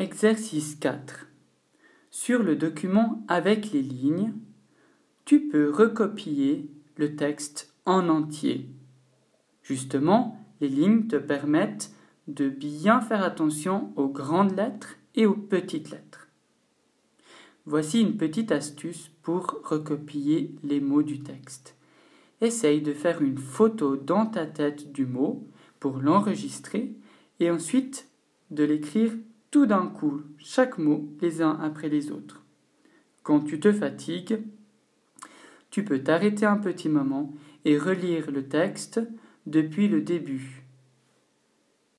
Exercice 4. Sur le document avec les lignes, tu peux recopier le texte en entier. Justement, les lignes te permettent de bien faire attention aux grandes lettres et aux petites lettres. Voici une petite astuce pour recopier les mots du texte. Essaye de faire une photo dans ta tête du mot pour l'enregistrer et ensuite de l'écrire tout d'un coup, chaque mot les uns après les autres. Quand tu te fatigues, tu peux t'arrêter un petit moment et relire le texte depuis le début